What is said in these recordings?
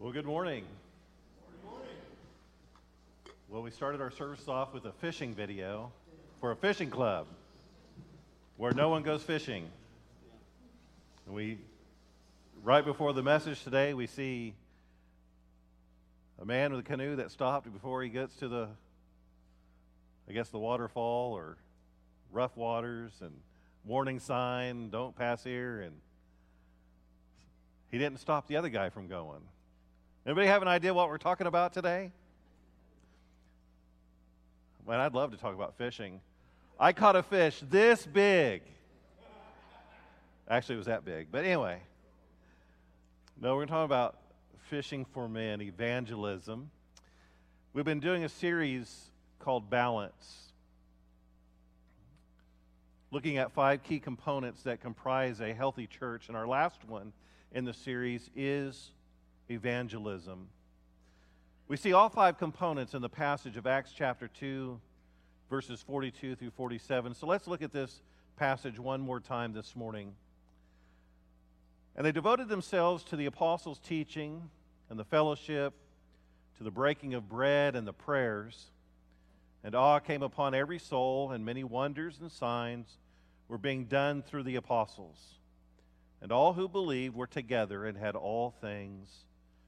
Well, good morning. Good morning. Well, we started our service off with a fishing video for a fishing club where no one goes fishing. And we, right before the message today, we see a man with a canoe that stopped before he gets to the, I guess, the waterfall or rough waters and warning sign, don't pass here. And he didn't stop the other guy from going. Anybody have an idea what we're talking about today? Man, I'd love to talk about fishing. I caught a fish this big. Actually, it was that big. But anyway, no, we're going to talk about fishing for men, evangelism. We've been doing a series called Balance, looking at five key components that comprise a healthy church. And our last one in the series is evangelism. We see all five components in the passage of Acts chapter 2, verses 42 through 47. So let's look at this passage one more time this morning. And they devoted themselves to the apostles' teaching and the fellowship, to the breaking of bread and the prayers. And awe came upon every soul, and many wonders and signs were being done through the apostles. And all who believed were together and had all things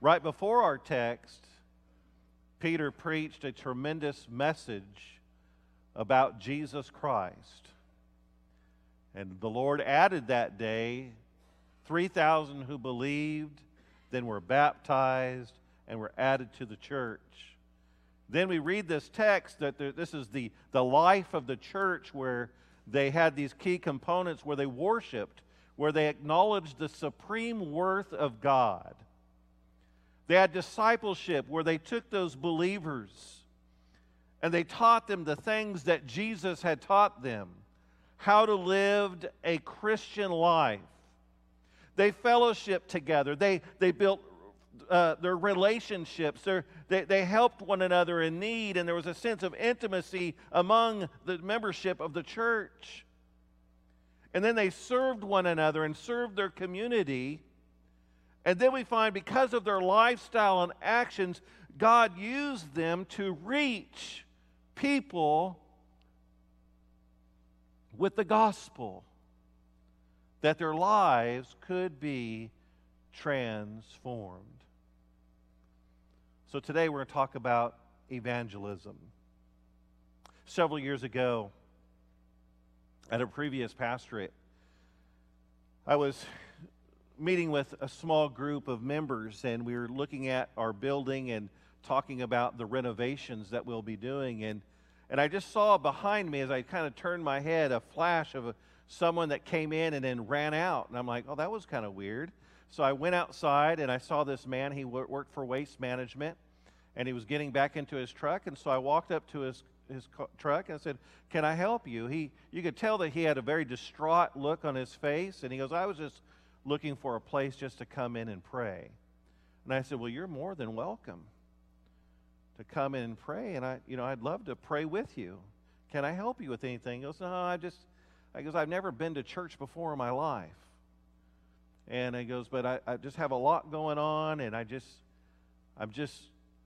Right before our text, Peter preached a tremendous message about Jesus Christ. And the Lord added that day 3,000 who believed, then were baptized, and were added to the church. Then we read this text that this is the, the life of the church where they had these key components where they worshiped, where they acknowledged the supreme worth of God they had discipleship where they took those believers and they taught them the things that Jesus had taught them how to live a Christian life. They fellowshiped together, they, they built uh, their relationships, They're, they, they helped one another in need, and there was a sense of intimacy among the membership of the church. And then they served one another and served their community and then we find because of their lifestyle and actions, God used them to reach people with the gospel, that their lives could be transformed. So today we're going to talk about evangelism. Several years ago, at a previous pastorate, I was meeting with a small group of members, and we were looking at our building and talking about the renovations that we'll be doing. And, and I just saw behind me as I kind of turned my head a flash of a, someone that came in and then ran out. And I'm like, oh, that was kind of weird. So I went outside and I saw this man. He worked for waste management and he was getting back into his truck. And so I walked up to his, his truck and I said, Can I help you? He, you could tell that he had a very distraught look on his face. And he goes, I was just looking for a place just to come in and pray. And I said, Well, you're more than welcome to come in and pray. And I, you know, I'd love to pray with you. Can I help you with anything? He goes, No, I just, I goes, I've never been to church before in my life. And he goes, But I, I just have a lot going on, and I just, I'm just,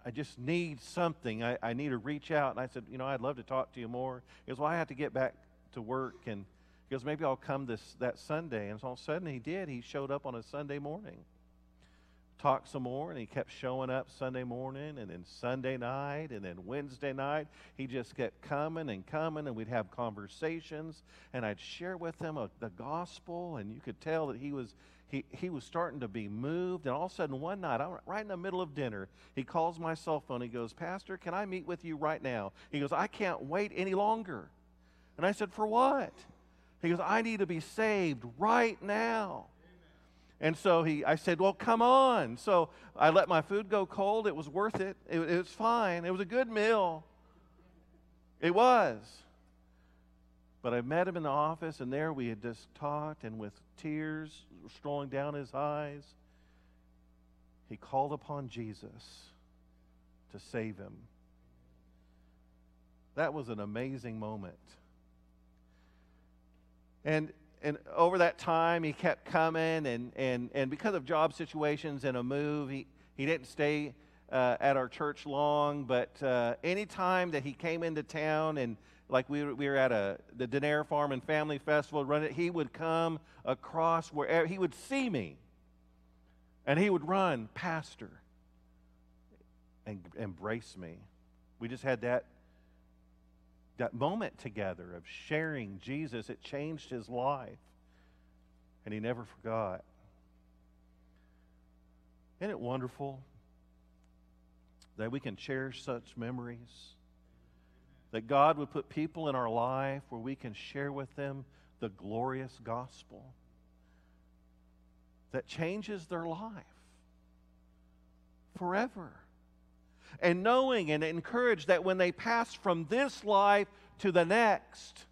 I just need something. I, I need to reach out. And I said, You know, I'd love to talk to you more. He goes, Well, I have to get back to work and goes, maybe I'll come this that Sunday. And so all of a sudden he did. He showed up on a Sunday morning. Talked some more, and he kept showing up Sunday morning, and then Sunday night, and then Wednesday night. He just kept coming and coming, and we'd have conversations, and I'd share with him a, the gospel, and you could tell that he was he, he was starting to be moved. And all of a sudden, one night, I'm right in the middle of dinner, he calls my cell phone. He goes, Pastor, can I meet with you right now? He goes, I can't wait any longer. And I said, For what? He goes, I need to be saved right now. And so he, I said, Well, come on. So I let my food go cold. It was worth it. It, it was fine. It was a good meal. It was. But I met him in the office, and there we had just talked, and with tears strolling down his eyes, he called upon Jesus to save him. That was an amazing moment. And and over that time he kept coming and and and because of job situations and a move he he didn't stay uh, at our church long but uh, anytime that he came into town and like we were, we were at a the Denair Farm and Family Festival run it he would come across wherever he would see me. And he would run pastor and embrace me. We just had that that moment together of sharing Jesus, it changed his life. And he never forgot. Isn't it wonderful that we can cherish such memories? That God would put people in our life where we can share with them the glorious gospel that changes their life forever and knowing and encouraged that when they pass from this life to the next,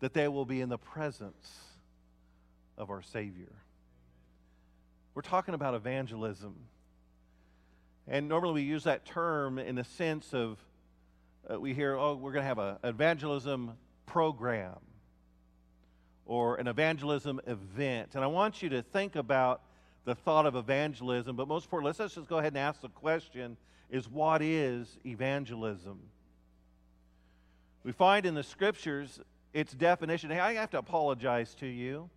that they will be in the presence of our Savior. We're talking about evangelism. And normally we use that term in the sense of uh, we hear, oh, we're going to have an evangelism program or an evangelism event. And I want you to think about the thought of evangelism, but most importantly, let's just go ahead and ask the question is what is evangelism? We find in the scriptures its definition. Hey, I have to apologize to you.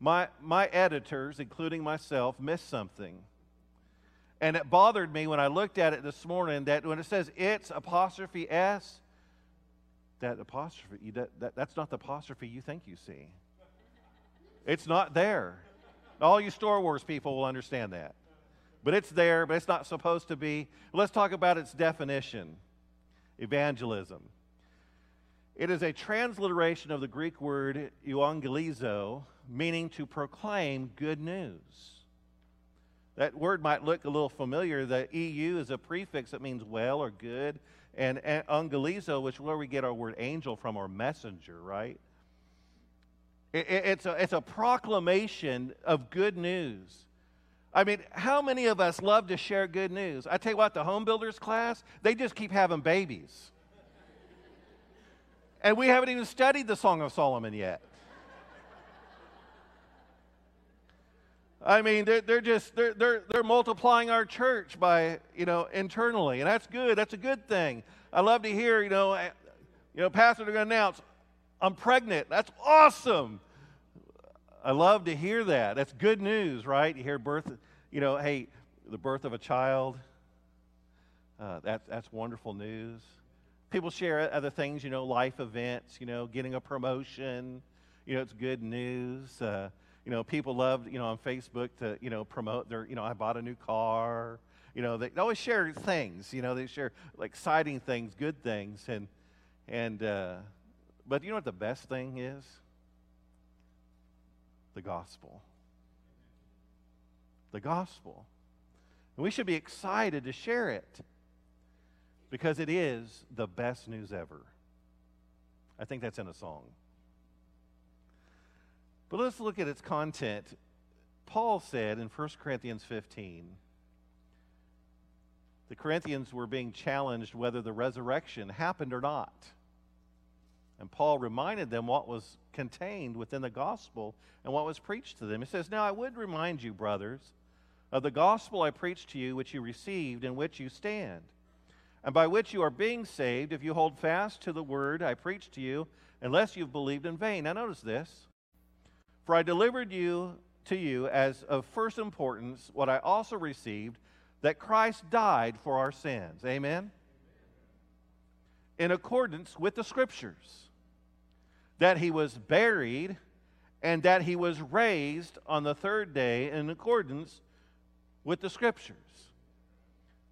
My, my editors, including myself, missed something. And it bothered me when I looked at it this morning that when it says it's apostrophe S, that apostrophe, that, that, that's not the apostrophe you think you see. It's not there. All you Star Wars people will understand that. But it's there, but it's not supposed to be. Let's talk about its definition evangelism. It is a transliteration of the Greek word euangelizo, meaning to proclaim good news. That word might look a little familiar. The EU is a prefix that means well or good. And angelizo, which is where we get our word angel from, or messenger, right? It's a, it's a proclamation of good news. I mean, how many of us love to share good news? I tell you what, the home builders class, they just keep having babies. And we haven't even studied the Song of Solomon yet. I mean, they're, they're just they're, they're, they're multiplying our church by you know internally, and that's good. That's a good thing. I love to hear you know, eh, you know, pastor they're going to announce, I'm pregnant. That's awesome. I love to hear that. That's good news, right? You hear birth, you know, hey, the birth of a child. Uh, that, that's wonderful news. People share other things, you know, life events, you know, getting a promotion. You know, it's good news. Uh, you know, people love, you know, on Facebook to, you know, promote their, you know, I bought a new car. You know, they always share things. You know, they share like exciting things, good things, and and uh, but you know what the best thing is? The gospel. The gospel. And we should be excited to share it because it is the best news ever. I think that's in a song. But let's look at its content. Paul said in 1 Corinthians 15, the Corinthians were being challenged whether the resurrection happened or not. And Paul reminded them what was contained within the gospel and what was preached to them. He says, Now I would remind you, brothers, of the gospel I preached to you, which you received, in which you stand, and by which you are being saved, if you hold fast to the word I preached to you, unless you've believed in vain. Now notice this. For I delivered you to you as of first importance what I also received, that Christ died for our sins. Amen? In accordance with the scriptures that he was buried and that he was raised on the third day in accordance with the scriptures.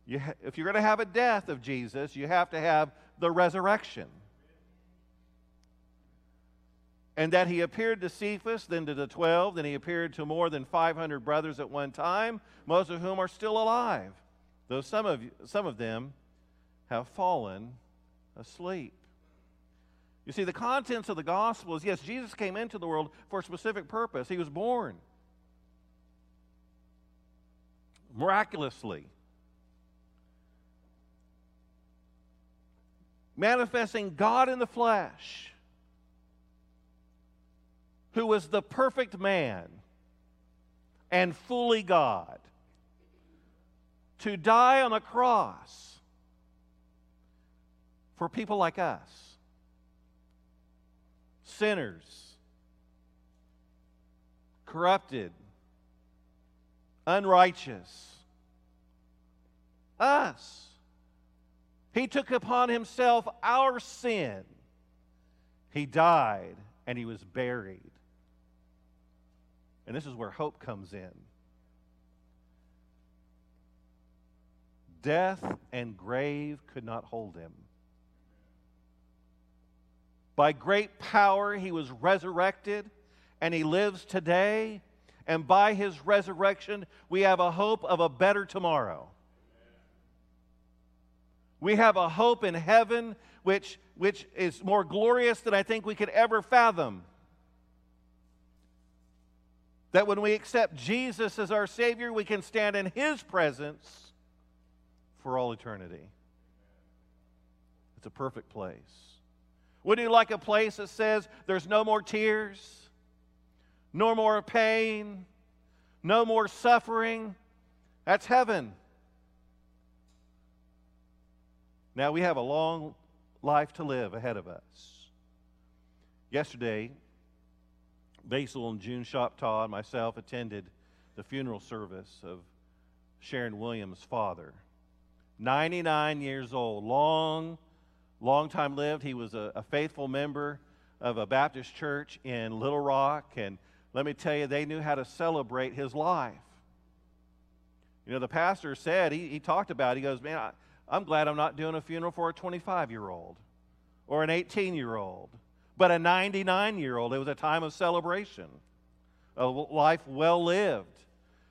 You ha- if you're going to have a death of Jesus, you have to have the resurrection. and that he appeared to Cephas, then to the twelve, then he appeared to more than 500 brothers at one time, most of whom are still alive, though some of, some of them have fallen asleep. You see, the contents of the gospel is yes, Jesus came into the world for a specific purpose. He was born miraculously, manifesting God in the flesh who was the perfect man and fully God, to die on a cross for people like us, sinners, corrupted, unrighteous, us. He took upon himself our sin. He died and he was buried. And this is where hope comes in. Death and grave could not hold him. By great power, he was resurrected, and he lives today. And by his resurrection, we have a hope of a better tomorrow. We have a hope in heaven which, which is more glorious than I think we could ever fathom. That when we accept Jesus as our Savior, we can stand in His presence for all eternity. It's a perfect place. Would you like a place that says there's no more tears, no more pain, no more suffering? That's heaven. Now we have a long life to live ahead of us. Yesterday, Basil and June Shoptaw and myself attended the funeral service of Sharon Williams' father. 99 years old, long, long time lived. He was a, a faithful member of a Baptist church in Little Rock, and let me tell you, they knew how to celebrate his life. You know, the pastor said, he, he talked about it, he goes, Man, I, I'm glad I'm not doing a funeral for a 25 year old or an 18 year old but a 99 year old. It was a time of celebration, a life well lived,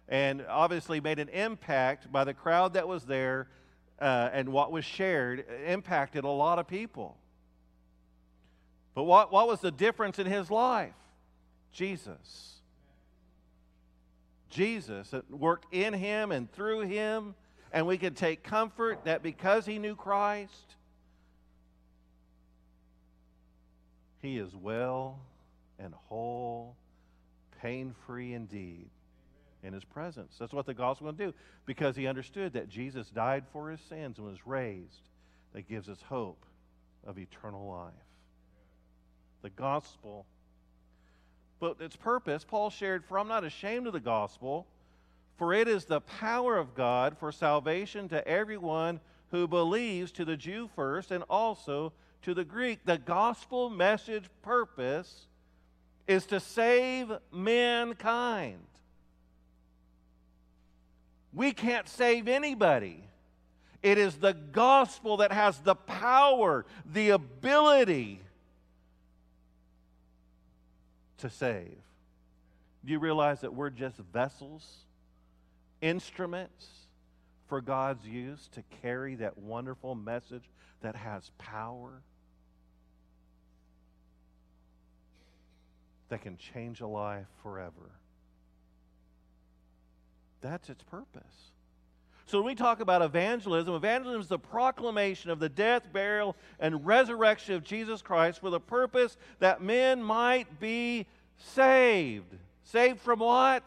and obviously made an impact by the crowd that was there uh, and what was shared, impacted a lot of people. But what, what was the difference in his life? Jesus. Jesus worked in him and through him, and we can take comfort that because he knew Christ, He is well and whole, pain free indeed in his presence. That's what the gospel will do because he understood that Jesus died for his sins and was raised. That gives us hope of eternal life. The gospel. But its purpose, Paul shared, for I'm not ashamed of the gospel, for it is the power of God for salvation to everyone who believes, to the Jew first, and also to the Greek, the gospel message purpose is to save mankind. We can't save anybody. It is the gospel that has the power, the ability to save. Do you realize that we're just vessels, instruments for God's use to carry that wonderful message that has power? that can change a life forever. That's its purpose. So when we talk about evangelism, evangelism is the proclamation of the death, burial, and resurrection of Jesus Christ for the purpose that men might be saved. Saved from what?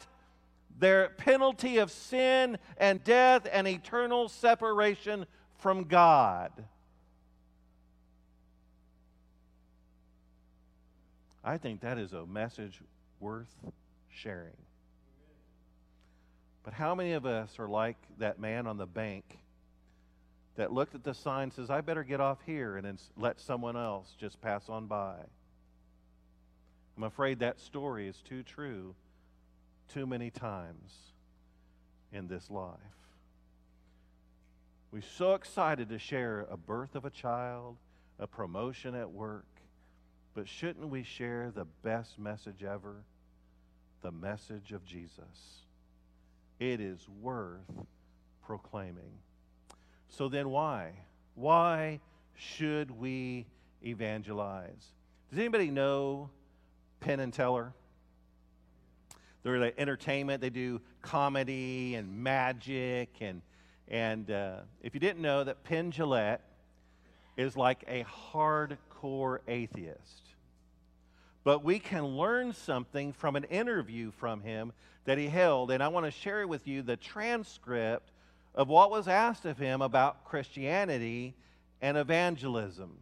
Their penalty of sin and death and eternal separation from God. I think that is a message worth sharing. But how many of us are like that man on the bank that looked at the sign and says, I better get off here and then let someone else just pass on by? I'm afraid that story is too true too many times in this life. We're so excited to share a birth of a child, a promotion at work, But shouldn't we share the best message ever? The message of Jesus. It is worth proclaiming. So then, why? Why should we evangelize? Does anybody know Penn and Teller? They're the entertainment. They do comedy and magic. And, and uh, if you didn't know that Penn Jillette is like a hardcore atheist. But we can learn something from an interview from him that he held. And I want to share with you the transcript of what was asked of him about Christianity and evangelism.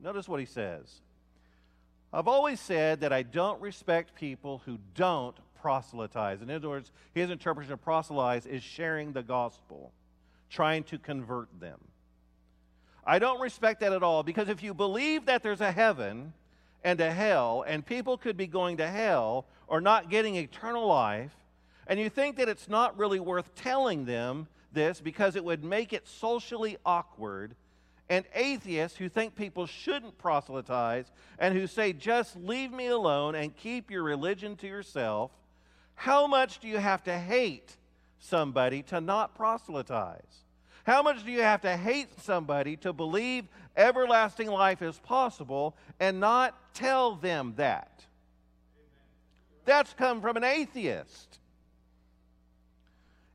Notice what he says. I've always said that I don't respect people who don't proselytize. In other words, his interpretation of proselytize is sharing the gospel, trying to convert them. I don't respect that at all because if you believe that there's a heaven and to hell, and people could be going to hell or not getting eternal life, and you think that it's not really worth telling them this because it would make it socially awkward, and atheists who think people shouldn't proselytize and who say, just leave me alone and keep your religion to yourself, how much do you have to hate somebody to not proselytize? How much do you have to hate somebody to believe everlasting life is possible and not tell them that? That's come from an atheist.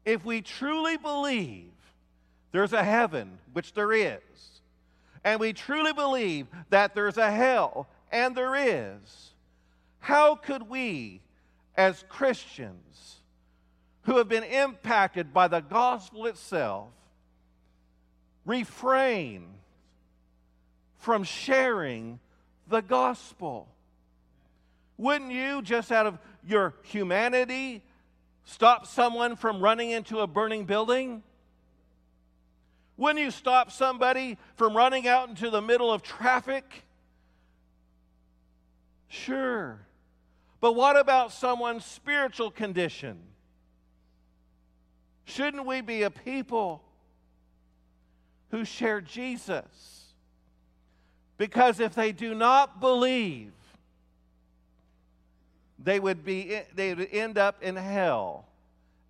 If we truly believe there's a heaven, which there is, and we truly believe that there's a hell, and there is, how could we as Christians who have been impacted by the gospel itself refrain from sharing the gospel? Wouldn't you, just out of your humanity, stop someone from running into a burning building? Wouldn't you stop somebody from running out into the middle of traffic? Sure. But what about someone's spiritual condition? Shouldn't we be a people who share Jesus? Because if they do not believe, they would, be, they would end up in hell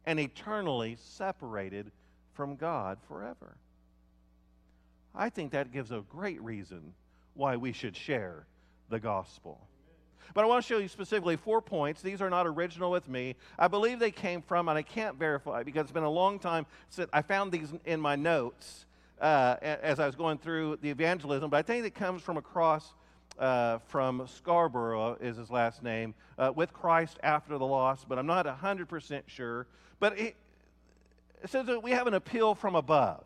and eternally separated from God forever. I think that gives a great reason why we should share the gospel. But I want to show you specifically four points. These are not original with me. I believe they came from, and I can't verify because it's been a long time since I found these in my notes uh, as I was going through the evangelism. But I think it comes from across uh, from Scarborough, is his last name, uh, with Christ after the lost, but I'm not 100% sure. But it, it says that we have an appeal from above.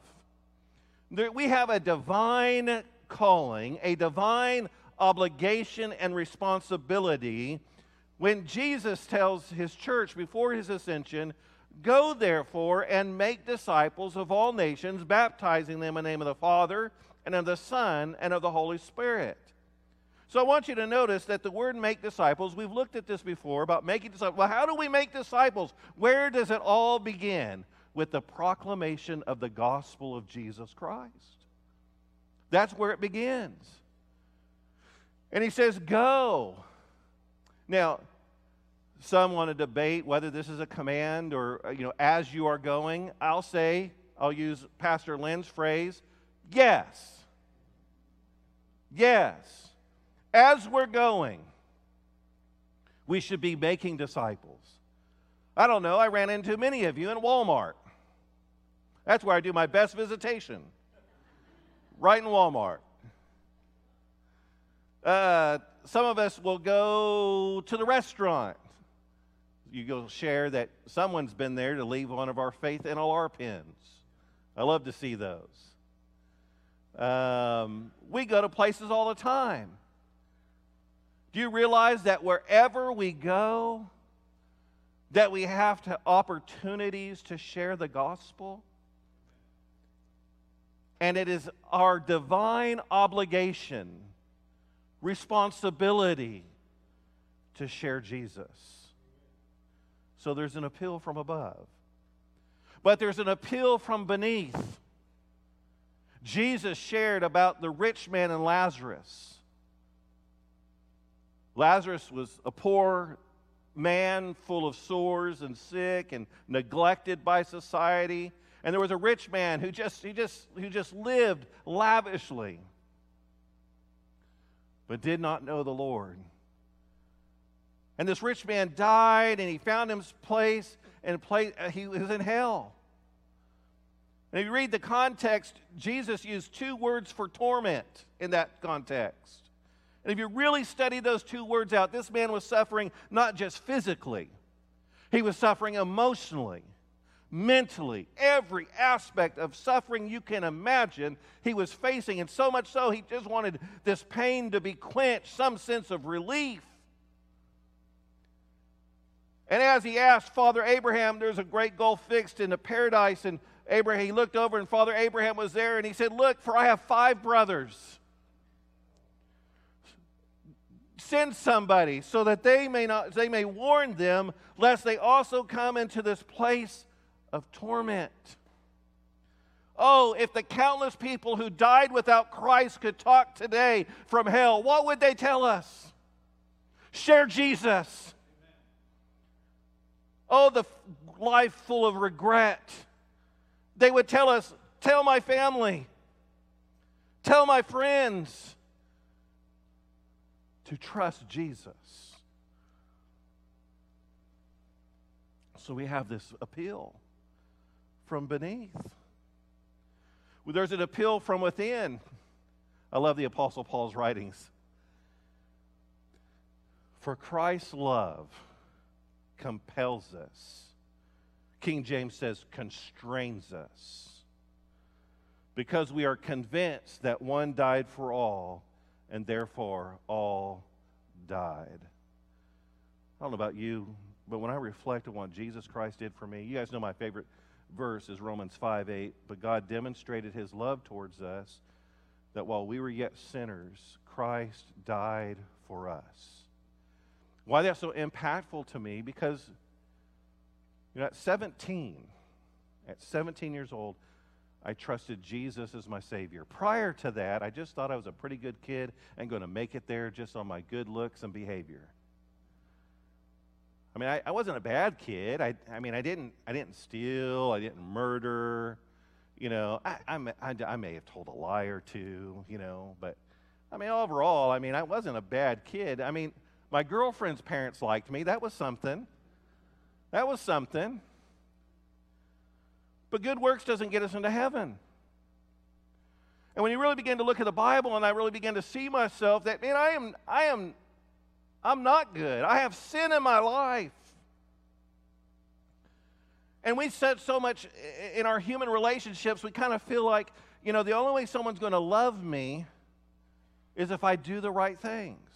We have a divine calling, a divine obligation and responsibility when Jesus tells his church before his ascension, Go therefore and make disciples of all nations, baptizing them in the name of the Father and of the Son and of the Holy Spirit. So I want you to notice that the word make disciples, we've looked at this before about making disciples. Well, how do we make disciples? Where does it all begin? With the proclamation of the gospel of Jesus Christ. That's where it begins. And he says, Go. Now, some want to debate whether this is a command or, uh, you know, as you are going. I'll say, I'll use Pastor Lynn's phrase, yes. Yes. As we're going, we should be making disciples. I don't know, I ran into many of you in Walmart. That's where I do my best visitation, right in Walmart. Uh, some of us will go to the restaurant. You go share that someone's been there to leave one of our faith NLR pins. I love to see those. Um, we go to places all the time. Do you realize that wherever we go, that we have to opportunities to share the gospel? And it is our divine obligation responsibility to share Jesus. So there's an appeal from above. But there's an appeal from beneath. Jesus shared about the rich man and Lazarus. Lazarus was a poor man full of sores and sick and neglected by society. And there was a rich man who just, he just, who just lived lavishly, but did not know the Lord. And this rich man died, and he found his place, and place, uh, he was in hell. And if you read the context, Jesus used two words for torment in that context. And if you really study those two words out, this man was suffering not just physically, he was suffering emotionally, mentally, every aspect of suffering you can imagine he was facing. And so much so, he just wanted this pain to be quenched, some sense of relief. And as he asked Father Abraham, there's a great gulf fixed in the paradise. And Abraham, he looked over, and Father Abraham was there, and he said, Look, for I have five brothers. Send somebody so that they may not they may warn them lest they also come into this place of torment. Oh if the countless people who died without christ could talk today from hell what would they tell us? Share jesus oh the life full of regret they would tell us tell my family tell my friends to trust Jesus. So we have this appeal from beneath. Well, there's an appeal from within. I love the Apostle Paul's writings. For Christ's love compels us. King James says, constrains us. Because we are convinced that one died for all and therefore all died. I don't know about you, but when I reflect on what Jesus Christ did for me, you guys know my favorite verse is Romans 5 8. But God demonstrated his love towards us that while we were yet sinners, Christ died for us. Why that's so impactful to me? Because you know, at 17, at 17 years old, I trusted Jesus as my Savior. Prior to that, I just thought I was a pretty good kid and going to make it there just on my good looks and behavior. I mean, I, I wasn't a bad kid. I, I mean, I didn't, I didn't steal. I didn't murder. You know, I, I, I, I may have told a lie or two, you know, but I mean, overall, I mean, I wasn't a bad kid. I mean, my girlfriend's parents liked me. That was something. That was something. But good works doesn't get us into heaven. And when you really begin to look at the Bible and I really begin to see myself that, man, I am, I am, I'm not good. I have sin in my life. And we said so much in our human relationships, we kind of feel like, you know, the only way someone's going to love me is if I do the right things.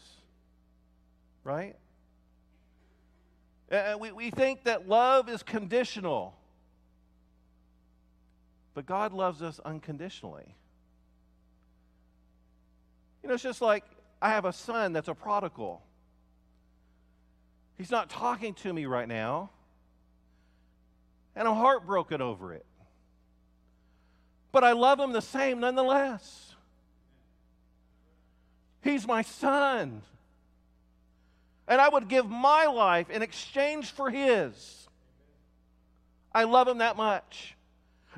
Right? And we, we think that love is conditional. But God loves us unconditionally. You know, it's just like I have a son that's a prodigal. He's not talking to me right now, and I'm heartbroken over it. But I love him the same nonetheless. He's my son. And I would give my life in exchange for his. I love him that much.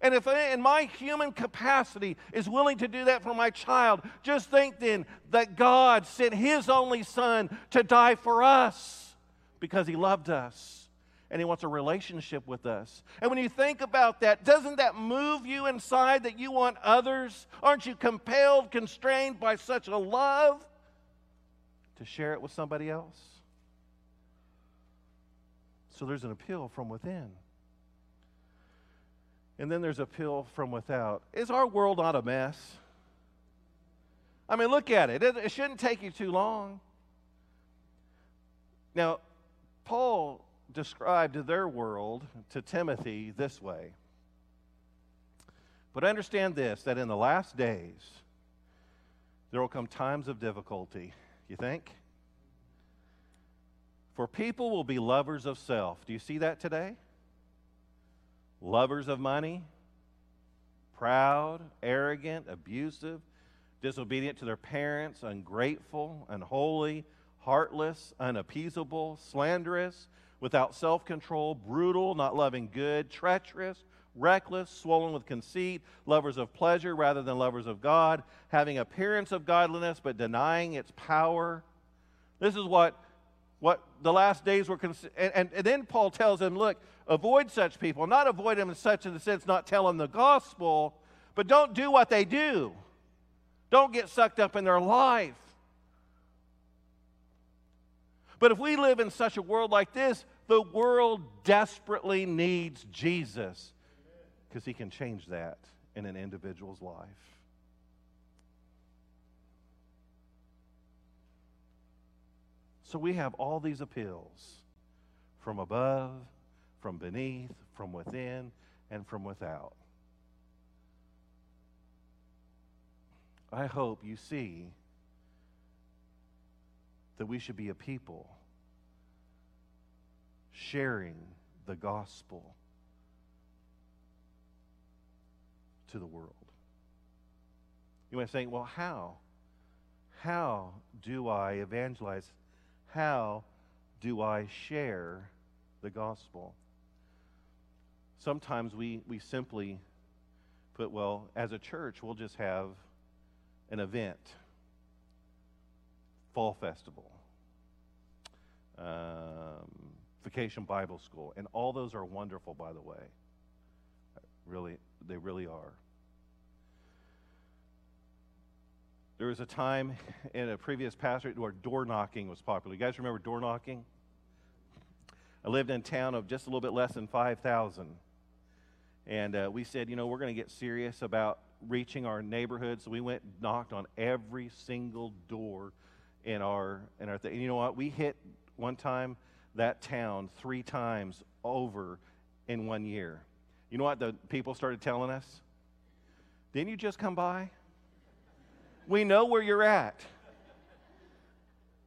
And if in my human capacity is willing to do that for my child, just think then that God sent His only Son to die for us because He loved us and He wants a relationship with us. And when you think about that, doesn't that move you inside that you want others? Aren't you compelled, constrained by such a love to share it with somebody else? So there's an appeal from within and then there's appeal from without. Is our world not a mess? I mean, look at it. It, it shouldn't take you too long. Now, Paul described their world to Timothy this way. But understand this that in the last days, there will come times of difficulty. You think? For people will be lovers of self. Do you see that today? lovers of money, proud, arrogant, abusive, disobedient to their parents, ungrateful, unholy, heartless, unappeasable, slanderous, without self control, brutal, not loving good, treacherous, reckless, swollen with conceit, lovers of pleasure rather than lovers of God, having appearance of godliness but denying its power. This is what, what the last days were. Cons- and, and, and then Paul tells them, look, avoid such people. Not avoid them in such in the sense, not tell them the gospel, but don't do what they do. Don't get sucked up in their life. But if we live in such a world like this, the world desperately needs Jesus because he can change that in an individual's life. So we have all these appeals from above, from beneath, from within, and from without. I hope you see that we should be a people sharing the gospel to the world. You might saying, well, how? How do I evangelize? How do I share the gospel? Sometimes we, we simply put, well, as a church, we'll just have an event, fall festival, um, vacation Bible school, and all those are wonderful, by the way. Really, they really are. There was a time in a previous pastorate where door knocking was popular. You guys remember door knocking? I lived in a town of just a little bit less than 5,000. And uh, we said, you know, we're going to get serious about reaching our neighborhood. So we went knocked on every single door in our in our thing. And you know what? We hit one time that town three times over in one year. You know what the people started telling us? Didn't you just come by? We know where you're at.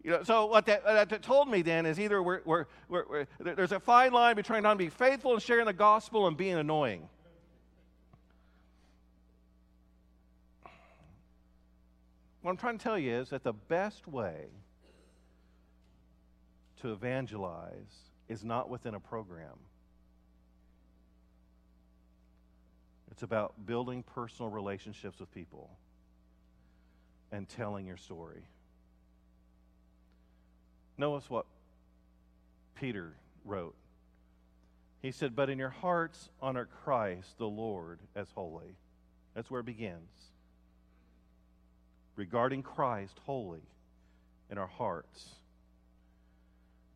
You know, so what that, what that told me then is either we're, we're, we're, there's a fine line between trying to be faithful and sharing the gospel and being annoying. What I'm trying to tell you is that the best way to evangelize is not within a program. It's about building personal relationships with people and telling your story. Notice what Peter wrote. He said, But in your hearts honor Christ the Lord as holy. That's where it begins. Regarding Christ holy in our hearts.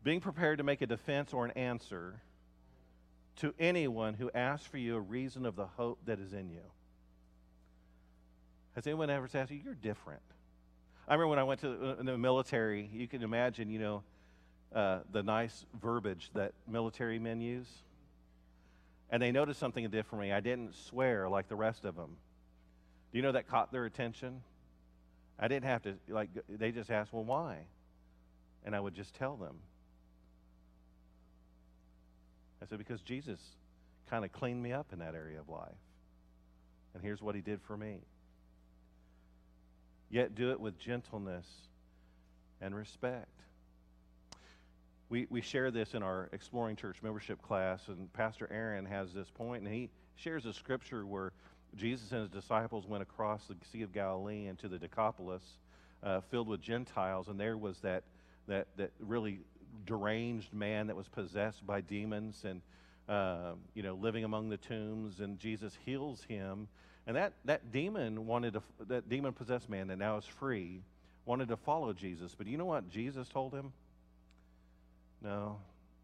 Being prepared to make a defense or an answer to anyone who asks for you a reason of the hope that is in you. Has anyone ever asked you, you're different? I remember when I went to uh, the military, you can imagine, you know, uh, the nice verbiage that military men use. And they noticed something different me. I didn't swear like the rest of them. Do you know that caught their attention? I didn't have to, like, they just asked, well, why? And I would just tell them. I said, because Jesus kind of cleaned me up in that area of life. And here's what he did for me. Yet do it with gentleness and respect. We, we share this in our Exploring Church membership class, and Pastor Aaron has this point, and he shares a scripture where Jesus and his disciples went across the Sea of Galilee into the Decapolis, uh, filled with Gentiles, and there was that, that, that really deranged man that was possessed by demons and uh, you know living among the tombs and jesus heals him and that, that demon wanted to that demon possessed man that now is free wanted to follow jesus. But you know what jesus told him? No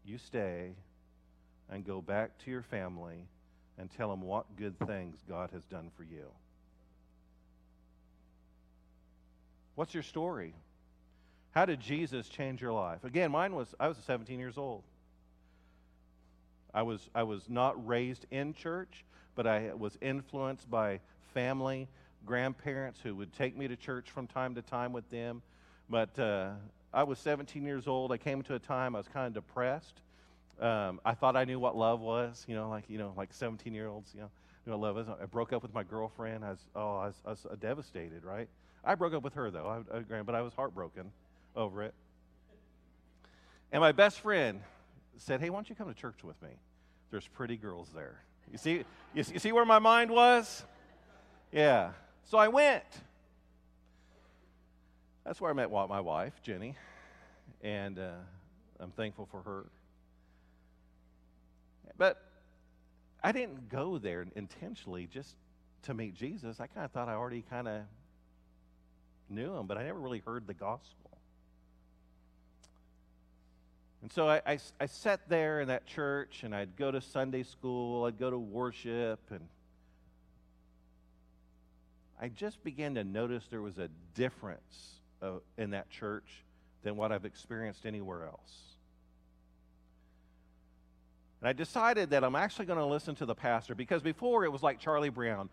you stay and go back to your family and tell them what good things god has done for you. What's your story? How did Jesus change your life? Again, mine was I was 17 years old. I was I was not raised in church, but I was influenced by family, grandparents who would take me to church from time to time with them. But uh, I was 17 years old. I came to a time I was kind of depressed. Um, I thought I knew what love was, you know, like you know, like 17 year olds, you know, knew what love is. I broke up with my girlfriend. I was oh, I was, I was devastated, right? I broke up with her though, I, I, but I was heartbroken over it. And my best friend said, Hey, why don't you come to church with me? There's pretty girls there. You see, you see, where my mind was? Yeah. So I went. That's where I met my wife, Jenny, and uh, I'm thankful for her. But I didn't go there intentionally just to meet Jesus. I kind of thought I already kind of knew him, but I never really heard the gospel. And so I, I, I, sat there in that church and I'd go to Sunday school, I'd go to worship, and I just began to notice there was a difference uh, in that church than what I've experienced anywhere else. And I decided that I'm actually going to listen to the pastor because before it was like Charlie Brown,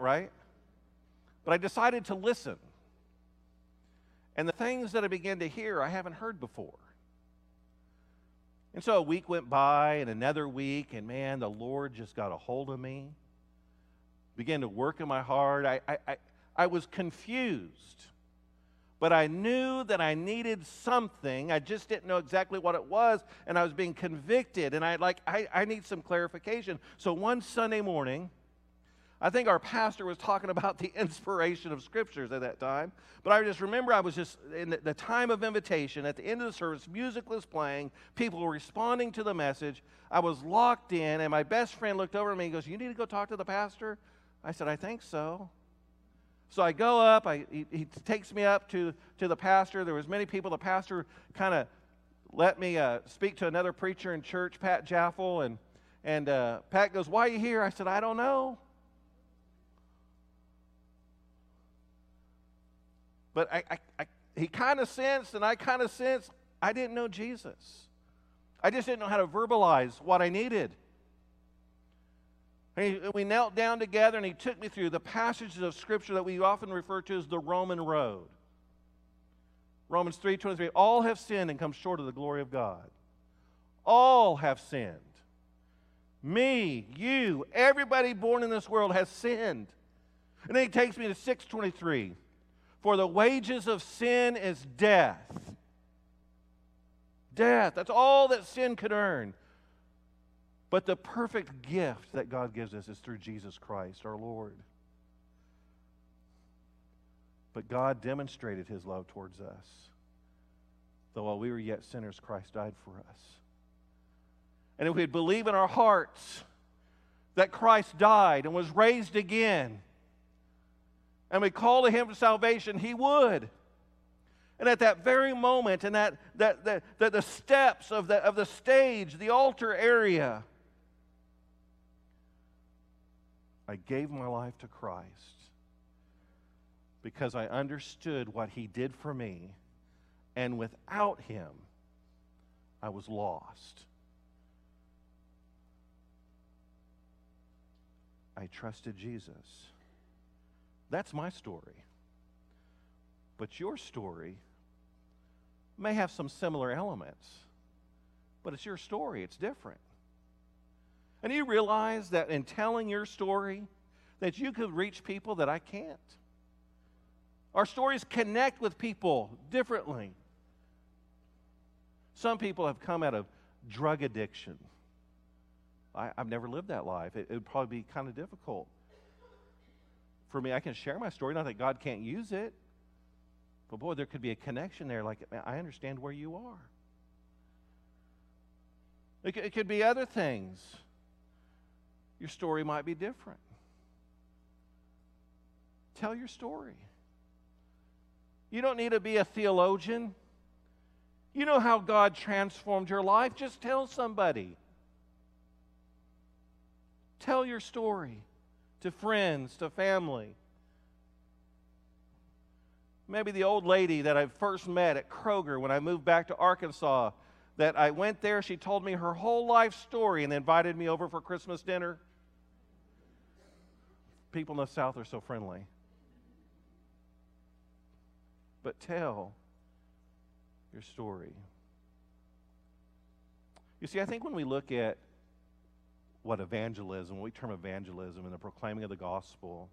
right? But I decided to listen. And the things that I began to hear, I haven't heard before. And so a week went by and another week, and man, the Lord just got a hold of me, began to work in my heart. I, I, I, I was confused, but I knew that I needed something. I just didn't know exactly what it was, and I was being convicted, and I like I, I need some clarification. So one Sunday morning, I think our pastor was talking about the inspiration of scriptures at that time. But I just remember I was just in the time of invitation, at the end of the service, music was playing, people were responding to the message. I was locked in, and my best friend looked over at me and goes, You need to go talk to the pastor? I said, I think so. So I go up, I, he, he takes me up to, to the pastor. There was many people. The pastor kind of let me uh, speak to another preacher in church, Pat Jaffel, and, and uh, Pat goes, Why are you here? I said, I don't know. But I, I, I he kind of sensed, and I kind of sensed, I didn't know Jesus. I just didn't know how to verbalize what I needed. He, we knelt down together, and he took me through the passages of Scripture that we often refer to as the Roman road. Romans 3:23 all have sinned and come short of the glory of God. All have sinned. Me, you, everybody born in this world has sinned. And then he takes me to 623. For the wages of sin is death. Death. That's all that sin could earn. But the perfect gift that God gives us is through Jesus Christ, our Lord. But God demonstrated his love towards us. Though while we were yet sinners, Christ died for us. And if we believe in our hearts that Christ died and was raised again, and we call to him for salvation, he would. And at that very moment, in that, that, that, that the steps of the, of the stage, the altar area, I gave my life to Christ because I understood what he did for me, and without him, I was lost. I trusted Jesus. That's my story. But your story may have some similar elements, but it's your story, it's different. And you realize that in telling your story, that you could reach people that I can't. Our stories connect with people differently. Some people have come out of drug addiction. I, have never lived that life. It, it would probably be kind of difficult for me, I can share my story. Not that God can't use it, but boy, there could be a connection there. Like, man, I understand where you are. It, it could be other things. Your story might be different. Tell your story. You don't need to be a theologian. You know how God transformed your life. Just tell somebody. Tell your story to friends, to family. Maybe the old lady that I first met at Kroger when I moved back to Arkansas, that I went there, she told me her whole life story and invited me over for Christmas dinner. People in the South are so friendly. But tell your story. You see, I think when we look at what evangelism, what we term evangelism, and the proclaiming of the gospel.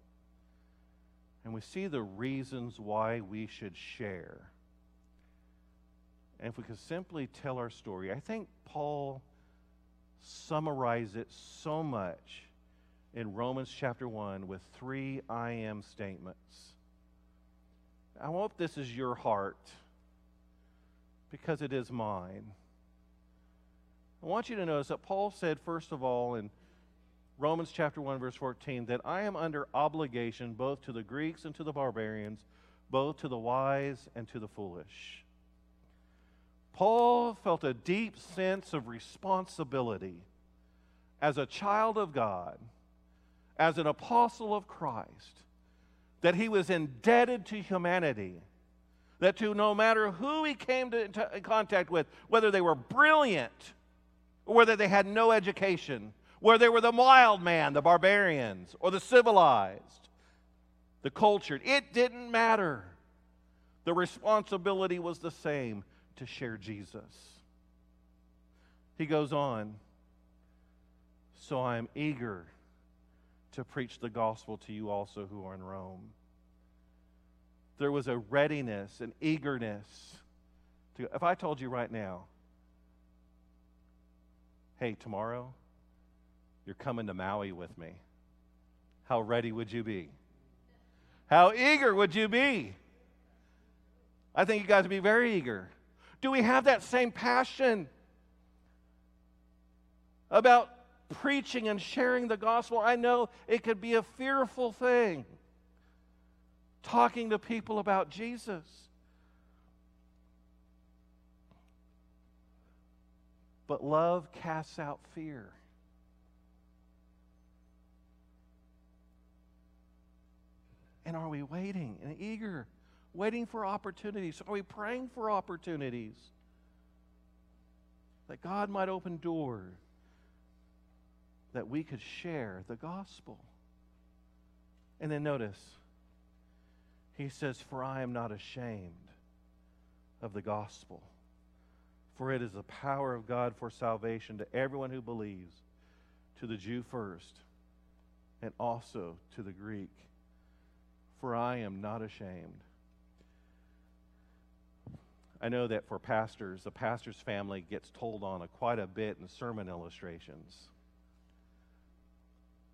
And we see the reasons why we should share. And if we could simply tell our story, I think Paul summarized it so much in Romans chapter 1 with three I am statements. I hope this is your heart because it is mine. I want you to notice that Paul said, first of all, in Romans chapter 1, verse 14, that I am under obligation both to the Greeks and to the barbarians, both to the wise and to the foolish. Paul felt a deep sense of responsibility as a child of God, as an apostle of Christ, that he was indebted to humanity. That to no matter who he came to, to contact with, whether they were brilliant whether they had no education, where they were the wild man, the barbarians, or the civilized, the cultured. It didn't matter. The responsibility was the same to share Jesus. He goes on, so I am eager to preach the gospel to you also who are in Rome. There was a readiness, an eagerness. To, if I told you right now, hey, tomorrow, you're coming to Maui with me. How ready would you be? How eager would you be? I think you guys would be very eager. Do we have that same passion about preaching and sharing the gospel? I know it could be a fearful thing talking to people about Jesus. But love casts out fear. And are we waiting and eager, waiting for opportunities? Are we praying for opportunities that God might open doors that we could share the gospel? And then notice, he says, For I am not ashamed of the gospel, for it is the power of God for salvation to everyone who believes, to the Jew first, and also to the Greek for I am not ashamed. I know that for pastors, the pastor's family gets told on a, quite a bit in sermon illustrations.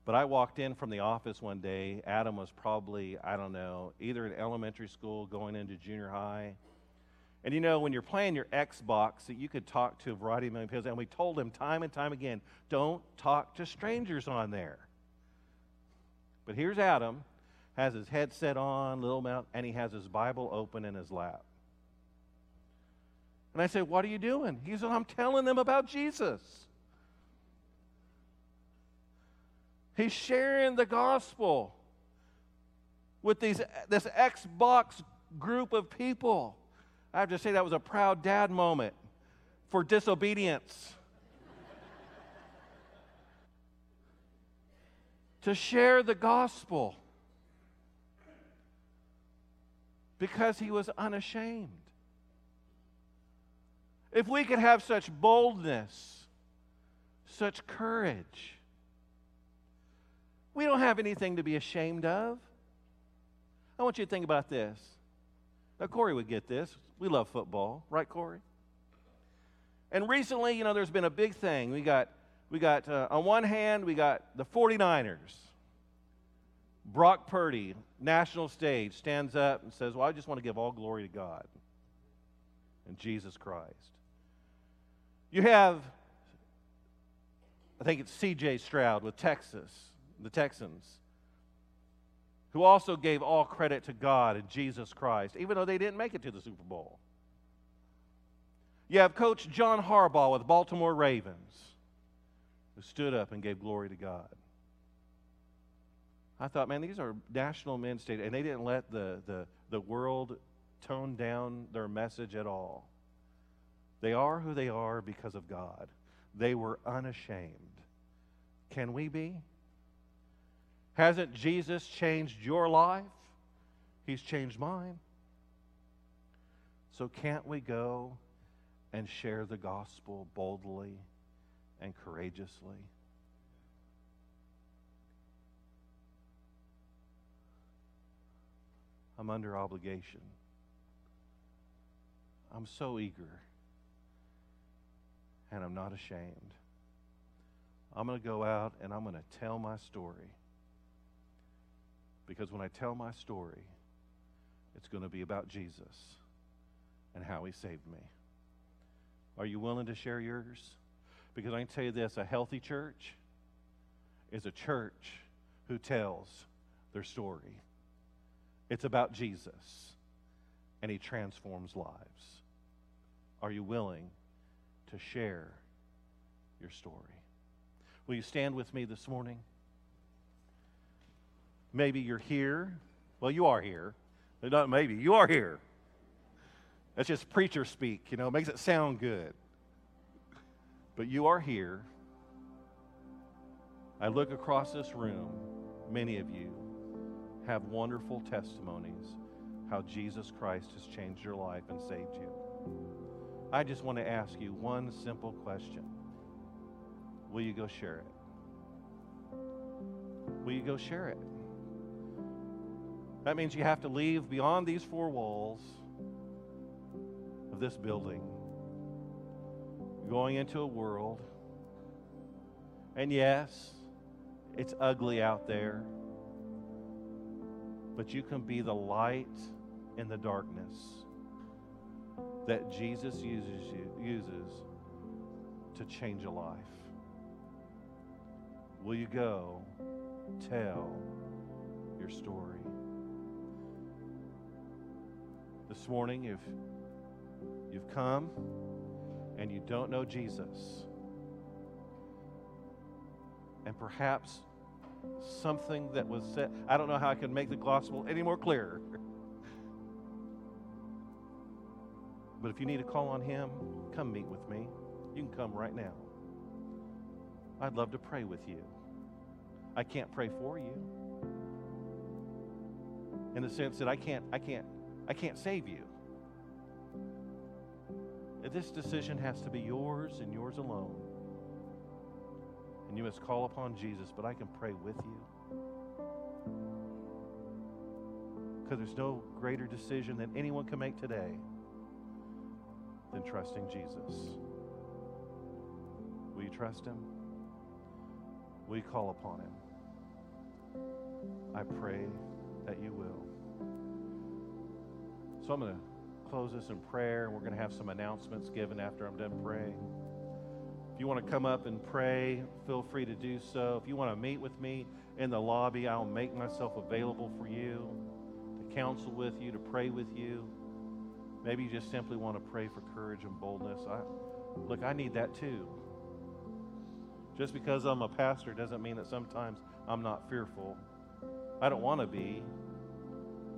But I walked in from the office one day. Adam was probably, I don't know, either in elementary school going into junior high. And you know, when you're playing your Xbox, you could talk to a variety of people. And we told him time and time again don't talk to strangers on there. But here's Adam has his headset on, little mouth, and he has his Bible open in his lap. And I said, What are you doing? He said, I'm telling them about Jesus. He's sharing the gospel with these, this Xbox group of people. I have to say, that was a proud dad moment for disobedience. to share the gospel. because he was unashamed. If we could have such boldness, such courage, we don't have anything to be ashamed of. I want you to think about this. Now, Corey would get this. We love football, right, Corey? And recently, you know, there's been a big thing. We got, we got uh, on one hand, we got the 49ers Brock Purdy, national stage, stands up and says, Well, I just want to give all glory to God and Jesus Christ. You have, I think it's CJ Stroud with Texas, the Texans, who also gave all credit to God and Jesus Christ, even though they didn't make it to the Super Bowl. You have Coach John Harbaugh with Baltimore Ravens, who stood up and gave glory to God. I thought, man, these are national men state, and they didn't let the, the, the world tone down their message at all. They are who they are because of God. They were unashamed. Can we be? Hasn't Jesus changed your life? He's changed mine. So can't we go and share the gospel boldly and courageously? I'm under obligation. I'm so eager and I'm not ashamed. I'm going to go out and I'm going to tell my story. Because when I tell my story, it's going to be about Jesus and how he saved me. Are you willing to share yours? Because I can tell you this a healthy church is a church who tells their story. It's about Jesus, and he transforms lives. Are you willing to share your story? Will you stand with me this morning? Maybe you're here. Well, you are here. Not maybe. You are here. That's just preacher speak, you know, makes it sound good. But you are here. I look across this room, many of you have wonderful testimonies how Jesus Christ has changed your life and saved you. I just want to ask you one simple question Will you go share it? Will you go share it? That means you have to leave beyond these four walls of this building, going into a world. And yes, it's ugly out there, but you can be the light in the darkness that Jesus uses you uses to change a life. Will you go tell your story? This morning, if you've come and you don't know Jesus, and perhaps something that was said, I don't know how I can make the gospel any more clear. But if you need to call on Him, come meet with me. You can come right now. I'd love to pray with you. I can't pray for you in the sense that I can't, I can't, I can't save you. This decision has to be yours and yours alone. And you must call upon Jesus, but I can pray with you. Because there's no greater decision that anyone can make today than trusting Jesus. Will you trust him? Will you call upon him? I pray that you will. So I'm going to close this in prayer, and we're going to have some announcements given after I'm done praying. If you want to come up and pray, feel free to do so. If you want to meet with me in the lobby, I'll make myself available for you to counsel with you, to pray with you. Maybe you just simply want to pray for courage and boldness. I, look, I need that too. Just because I'm a pastor doesn't mean that sometimes I'm not fearful. I don't want to be,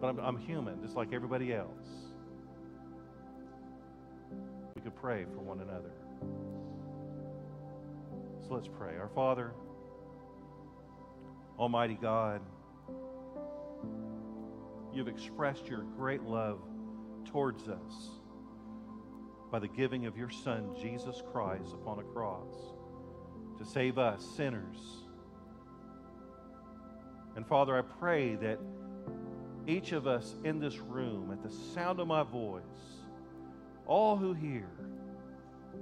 but I'm, I'm human, just like everybody else We could pray for one another. So let's pray. Our Father, Almighty God, you've expressed your great love towards us by the giving of your Son, Jesus Christ, upon a cross to save us, sinners. And Father, I pray that each of us in this room, at the sound of my voice, all who hear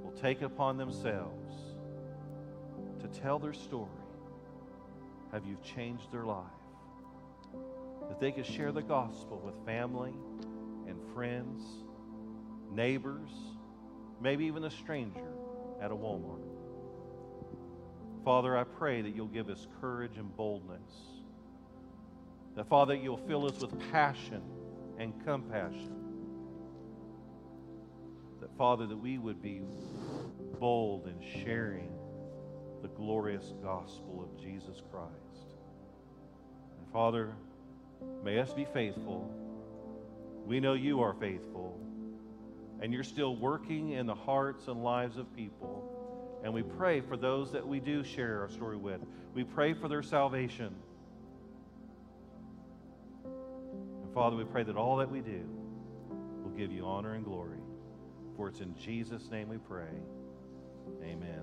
will take upon themselves to tell their story Have you changed their life. That they could share the gospel with family and friends, neighbors, maybe even a stranger at a Walmart. Father, I pray that you'll give us courage and boldness. That, Father, you'll fill us with passion and compassion that, Father, that we would be bold in sharing the glorious gospel of Jesus Christ. And Father, may us be faithful. We know you are faithful, and you're still working in the hearts and lives of people. And we pray for those that we do share our story with. We pray for their salvation. Father, we pray that all that we do will give you honor and glory. For it's in Jesus' name we pray. Amen.